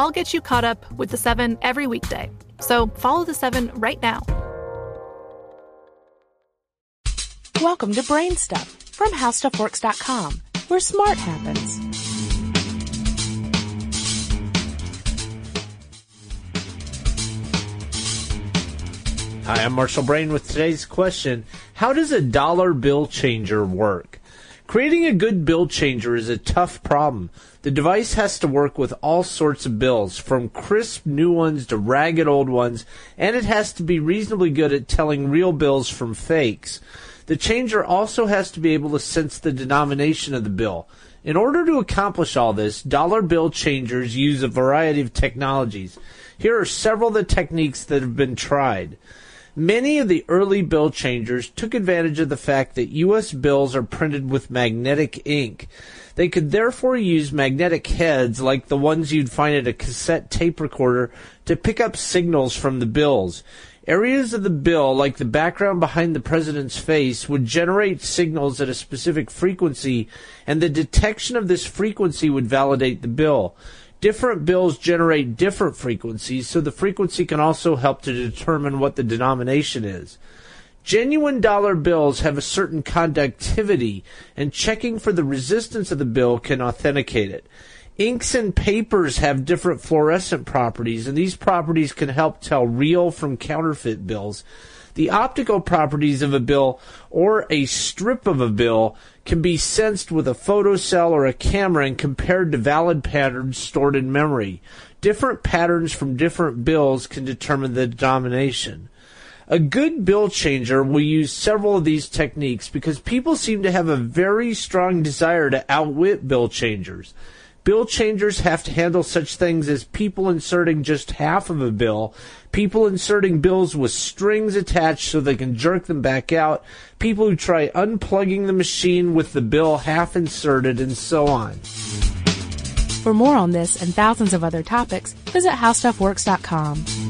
I'll get you caught up with the seven every weekday. So follow the seven right now. Welcome to Brain Stuff from HowStuffWorks.com, where smart happens. Hi, I'm Marshall Brain with today's question How does a dollar bill changer work? Creating a good bill changer is a tough problem. The device has to work with all sorts of bills, from crisp new ones to ragged old ones, and it has to be reasonably good at telling real bills from fakes. The changer also has to be able to sense the denomination of the bill. In order to accomplish all this, dollar bill changers use a variety of technologies. Here are several of the techniques that have been tried. Many of the early bill changers took advantage of the fact that U.S. bills are printed with magnetic ink. They could therefore use magnetic heads like the ones you'd find at a cassette tape recorder to pick up signals from the bills. Areas of the bill, like the background behind the president's face, would generate signals at a specific frequency, and the detection of this frequency would validate the bill different bills generate different frequencies, so the frequency can also help to determine what the denomination is. Genuine dollar bills have a certain conductivity, and checking for the resistance of the bill can authenticate it. Inks and papers have different fluorescent properties, and these properties can help tell real from counterfeit bills. The optical properties of a bill or a strip of a bill can be sensed with a photocell or a camera and compared to valid patterns stored in memory. Different patterns from different bills can determine the denomination. A good bill changer will use several of these techniques because people seem to have a very strong desire to outwit bill changers. Bill changers have to handle such things as people inserting just half of a bill, people inserting bills with strings attached so they can jerk them back out, people who try unplugging the machine with the bill half inserted, and so on. For more on this and thousands of other topics, visit howstuffworks.com.